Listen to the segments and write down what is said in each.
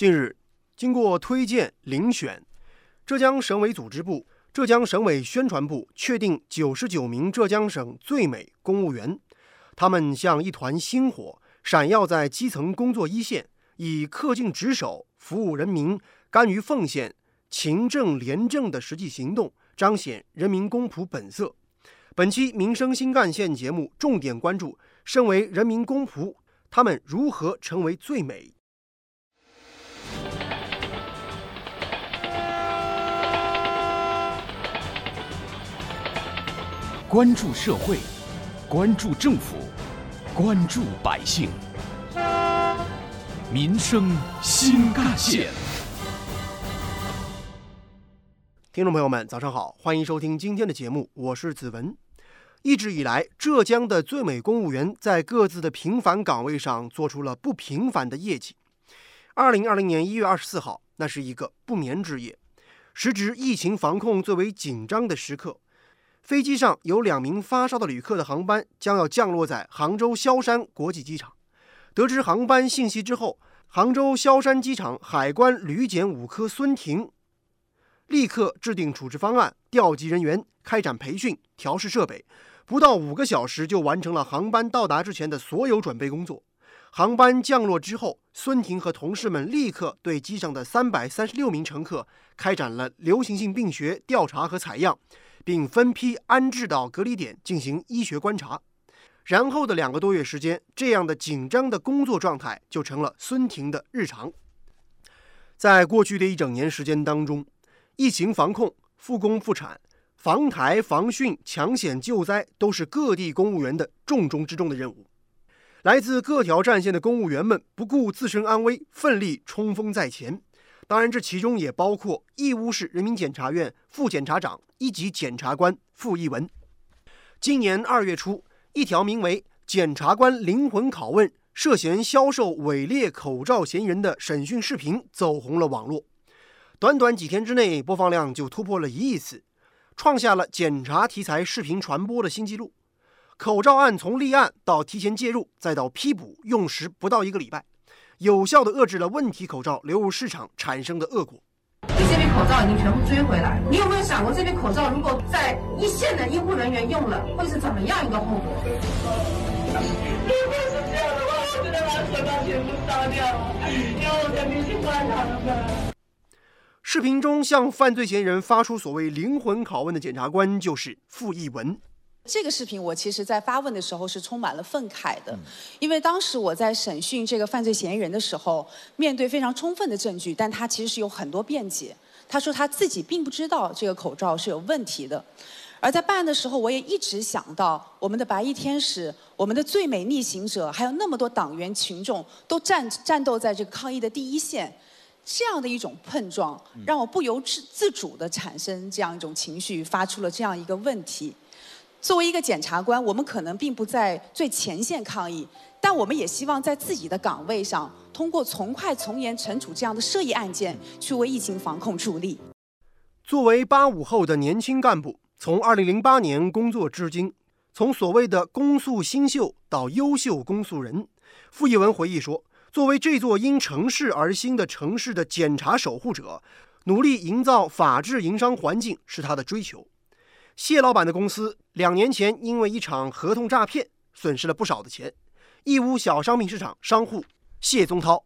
近日，经过推荐遴选，浙江省委组织部、浙江省委宣传部确定九十九名浙江省最美公务员。他们像一团星火，闪耀在基层工作一线，以恪尽职守、服务人民、甘于奉献、勤政廉政的实际行动，彰显人民公仆本色。本期《民生新干线》节目重点关注：身为人民公仆，他们如何成为最美？关注社会，关注政府，关注百姓，民生新干线。听众朋友们，早上好，欢迎收听今天的节目，我是子文。一直以来，浙江的最美公务员在各自的平凡岗位上做出了不平凡的业绩。二零二零年一月二十四号，那是一个不眠之夜，时值疫情防控最为紧张的时刻。飞机上有两名发烧的旅客的航班将要降落在杭州萧山国际机场。得知航班信息之后，杭州萧山机场海关旅检五科孙婷立刻制定处置方案，调集人员，开展培训、调试设备，不到五个小时就完成了航班到达之前的所有准备工作。航班降落之后，孙婷和同事们立刻对机上的三百三十六名乘客开展了流行性病学调查和采样。并分批安置到隔离点进行医学观察，然后的两个多月时间，这样的紧张的工作状态就成了孙婷的日常。在过去的一整年时间当中，疫情防控、复工复产、防台防汛、抢险救灾都是各地公务员的重中之重的任务。来自各条战线的公务员们不顾自身安危，奋力冲锋在前。当然，这其中也包括义乌市人民检察院副检察长、一级检察官傅一文。今年二月初，一条名为《检察官灵魂拷问：涉嫌销售伪劣口罩嫌疑人》的审讯视频走红了网络，短短几天之内，播放量就突破了一亿次，创下了检察题材视频传播的新纪录。口罩案从立案到提前介入，再到批捕，用时不到一个礼拜。有效地遏制了问题口罩流入市场产生的恶果。你这批口罩已经全部追回来，你有没有想过，这批口罩如果在一线的医护人员用了，会是怎么样一个后果？如果是这样的话，我真的把口罩全部烧掉，因为我肯定去关他们。视频中向犯罪嫌疑人发出所谓灵魂拷问的检察官就是傅艺文。这个视频我其实在发问的时候是充满了愤慨的，因为当时我在审讯这个犯罪嫌疑人的时候，面对非常充分的证据，但他其实是有很多辩解。他说他自己并不知道这个口罩是有问题的，而在办案的时候，我也一直想到我们的白衣天使、我们的最美逆行者，还有那么多党员群众都战战斗在这个抗疫的第一线，这样的一种碰撞，让我不由自自主地产生这样一种情绪，发出了这样一个问题。作为一个检察官，我们可能并不在最前线抗疫，但我们也希望在自己的岗位上，通过从快从严惩处这样的涉疫案件，去为疫情防控助力。作为八五后的年轻干部，从二零零八年工作至今，从所谓的公诉新秀到优秀公诉人，傅一文回忆说：“作为这座因城市而兴的城市的检察守护者，努力营造法治营商环境是他的追求。”谢老板的公司两年前因为一场合同诈骗，损失了不少的钱。义乌小商品市场商户谢宗涛，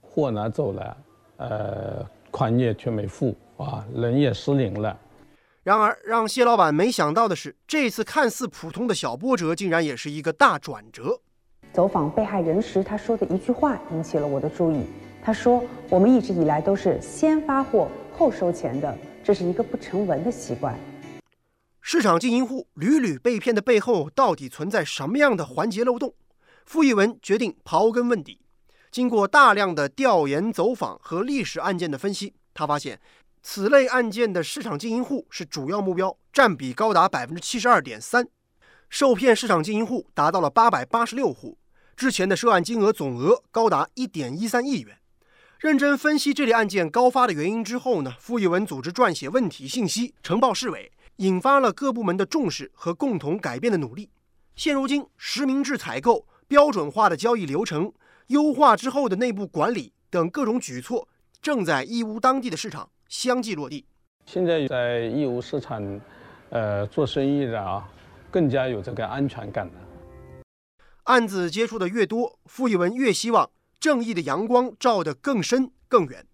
货拿走了，呃，款也却没付啊，人也失灵了。然而，让谢老板没想到的是，这次看似普通的小波折，竟然也是一个大转折。走访被害人时，他说的一句话引起了我的注意。他说：“我们一直以来都是先发货后收钱的，这是一个不成文的习惯。”市场经营户屡屡被骗的背后，到底存在什么样的环节漏洞？傅艺文决定刨根问底。经过大量的调研走访和历史案件的分析，他发现此类案件的市场经营户是主要目标，占比高达百分之七十二点三。受骗市场经营户达到了八百八十六户，之前的涉案金额总额高达一点一三亿元。认真分析这类案件高发的原因之后呢，傅艺文组织撰写问题信息，呈报市委。引发了各部门的重视和共同改变的努力。现如今，实名制采购、标准化的交易流程、优化之后的内部管理等各种举措正在义乌当地的市场相继落地。现在在义乌市场，呃，做生意的啊，更加有这个安全感了。案子接触的越多，傅一文越希望正义的阳光照得更深更远。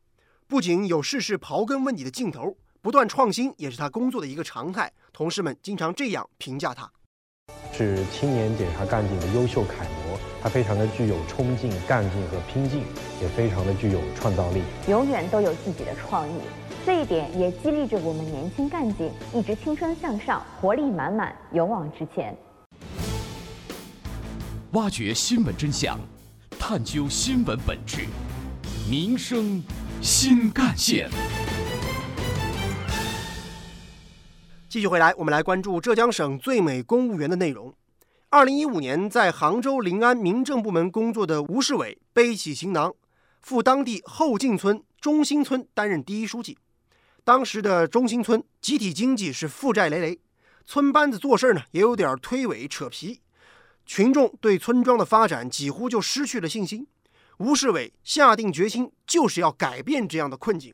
不仅有事事刨根问底的劲头，不断创新也是他工作的一个常态。同事们经常这样评价他：是青年检察干警的优秀楷模。他非常的具有冲劲、干劲和拼劲，也非常的具有创造力，永远都有自己的创意。这一点也激励着我们年轻干警一直青春向上、活力满满、勇往直前。挖掘新闻真相，探究新闻本质，民生新干线。继续回来，我们来关注浙江省最美公务员的内容。二零一五年，在杭州临安民政部门工作的吴世伟背起行囊，赴当地后进村中心村担任第一书记。当时的中心村集体经济是负债累累，村班子做事呢也有点推诿扯皮，群众对村庄的发展几乎就失去了信心。吴世伟下定决心，就是要改变这样的困境。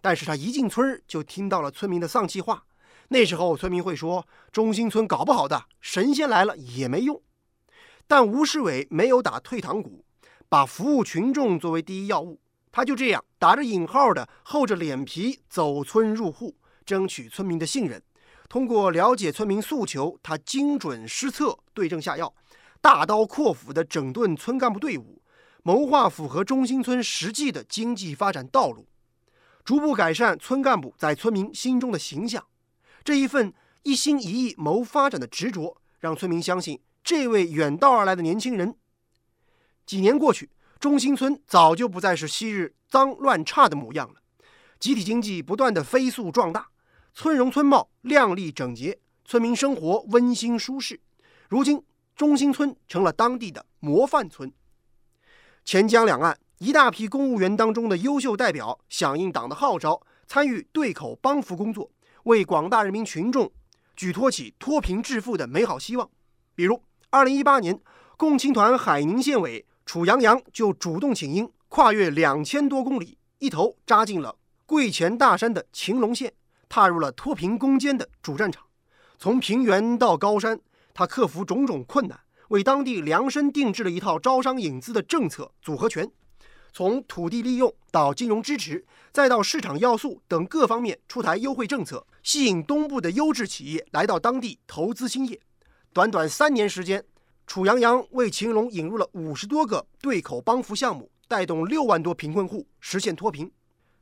但是他一进村就听到了村民的丧气话。那时候村民会说：“中心村搞不好的，神仙来了也没用。”但吴世伟没有打退堂鼓，把服务群众作为第一要务。他就这样打着引号的厚着脸皮走村入户，争取村民的信任。通过了解村民诉求，他精准施策，对症下药，大刀阔斧地整顿村干部队伍，谋划符合中心村实际的经济发展道路，逐步改善村干部在村民心中的形象。这一份一心一意谋发展的执着，让村民相信这位远道而来的年轻人。几年过去，中心村早就不再是昔日脏乱差的模样了，集体经济不断的飞速壮大，村容村貌亮丽整洁，村民生活温馨舒适。如今，中心村成了当地的模范村。钱江两岸一大批公务员当中的优秀代表，响应党的号召，参与对口帮扶工作。为广大人民群众举托起脱贫致富的美好希望。比如，二零一八年，共青团海宁县委楚阳阳就主动请缨，跨越两千多公里，一头扎进了桂前大山的晴隆县，踏入了脱贫攻坚的主战场。从平原到高山，他克服种种困难，为当地量身定制了一套招商引资的政策组合拳。从土地利用到金融支持，再到市场要素等各方面出台优惠政策，吸引东部的优质企业来到当地投资兴业。短短三年时间，楚阳阳为秦龙引入了五十多个对口帮扶项目，带动六万多贫困户实现脱贫。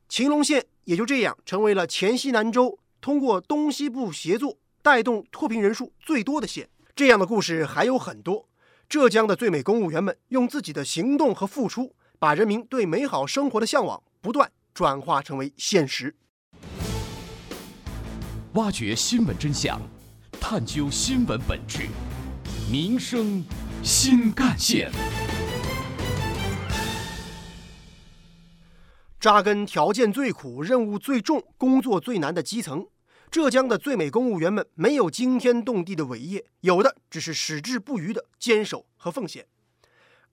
秦龙县也就这样成为了黔西南州通过东西部协作带动脱贫人数最多的县。这样的故事还有很多。浙江的最美公务员们用自己的行动和付出。把人民对美好生活的向往不断转化成为现实。挖掘新闻真相，探究新闻本质，民生新干线。扎根条件最苦、任务最重、工作最难的基层，浙江的最美公务员们没有惊天动地的伟业，有的只是矢志不渝的坚守和奉献。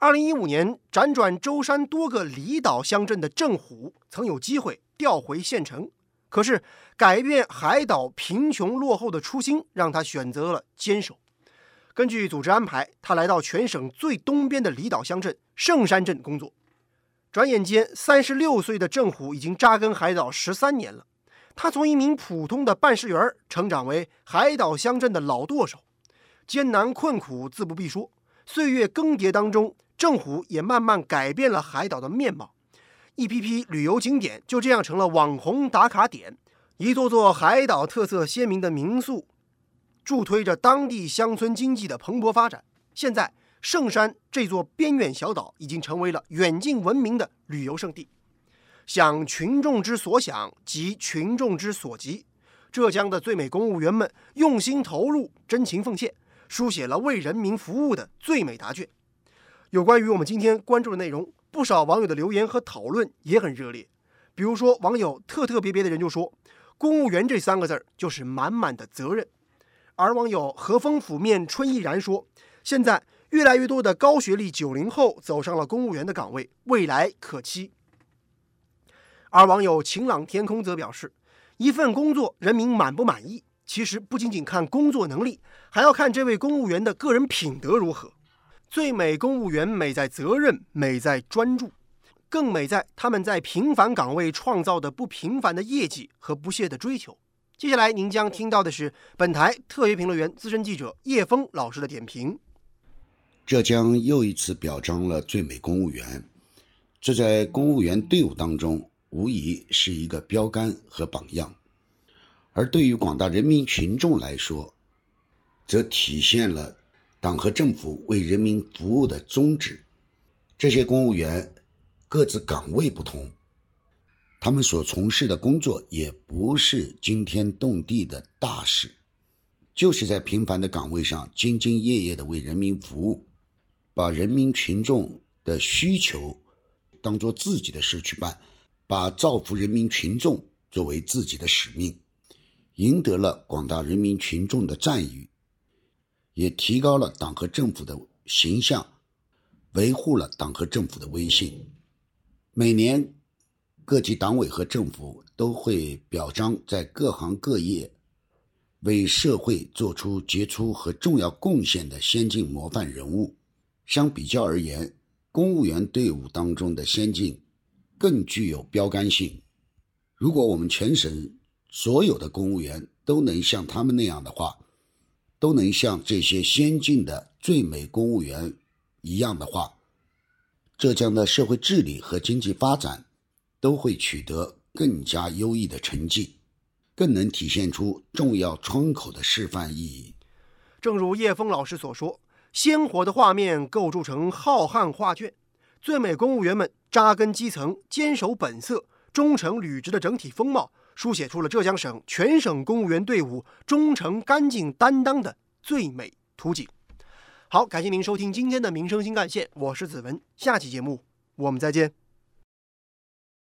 二零一五年，辗转舟山多个离岛乡镇的郑虎曾有机会调回县城，可是改变海岛贫穷落后的初心，让他选择了坚守。根据组织安排，他来到全省最东边的离岛乡镇圣山镇工作。转眼间，三十六岁的郑虎已经扎根海岛十三年了。他从一名普通的办事员成长为海岛乡镇的老舵手，艰难困苦自不必说，岁月更迭当中。政府也慢慢改变了海岛的面貌，一批批旅游景点就这样成了网红打卡点，一座座海岛特色鲜明的民宿，助推着当地乡村经济的蓬勃发展。现在，圣山这座边远小岛已经成为了远近闻名的旅游胜地。想群众之所想，急群众之所急，浙江的最美公务员们用心投入，真情奉献，书写了为人民服务的最美答卷。有关于我们今天关注的内容，不少网友的留言和讨论也很热烈。比如说，网友特特别别的人就说：“公务员这三个字儿就是满满的责任。”而网友和风拂面春意然说：“现在越来越多的高学历九零后走上了公务员的岗位，未来可期。”而网友晴朗天空则表示，一份工作人民满不满意，其实不仅仅看工作能力，还要看这位公务员的个人品德如何。最美公务员美在责任，美在专注，更美在他们在平凡岗位创造的不平凡的业绩和不懈的追求。接下来您将听到的是本台特约评论员、资深记者叶峰老师的点评。浙江又一次表彰了最美公务员，这在公务员队伍当中无疑是一个标杆和榜样，而对于广大人民群众来说，则体现了。党和政府为人民服务的宗旨，这些公务员各自岗位不同，他们所从事的工作也不是惊天动地的大事，就是在平凡的岗位上兢兢业业的为人民服务，把人民群众的需求当做自己的事去办，把造福人民群众作为自己的使命，赢得了广大人民群众的赞誉。也提高了党和政府的形象，维护了党和政府的威信。每年，各级党委和政府都会表彰在各行各业为社会做出杰出和重要贡献的先进模范人物。相比较而言，公务员队伍当中的先进更具有标杆性。如果我们全省所有的公务员都能像他们那样的话，都能像这些先进的最美公务员一样的话，浙江的社会治理和经济发展都会取得更加优异的成绩，更能体现出重要窗口的示范意义。正如叶峰老师所说，鲜活的画面构筑成浩瀚画卷，最美公务员们扎根基层、坚守本色、忠诚履职的整体风貌。书写出了浙江省全省公务员队伍忠诚、干净、担当的最美图景。好，感谢您收听今天的《民生新干线》，我是子文，下期节目我们再见。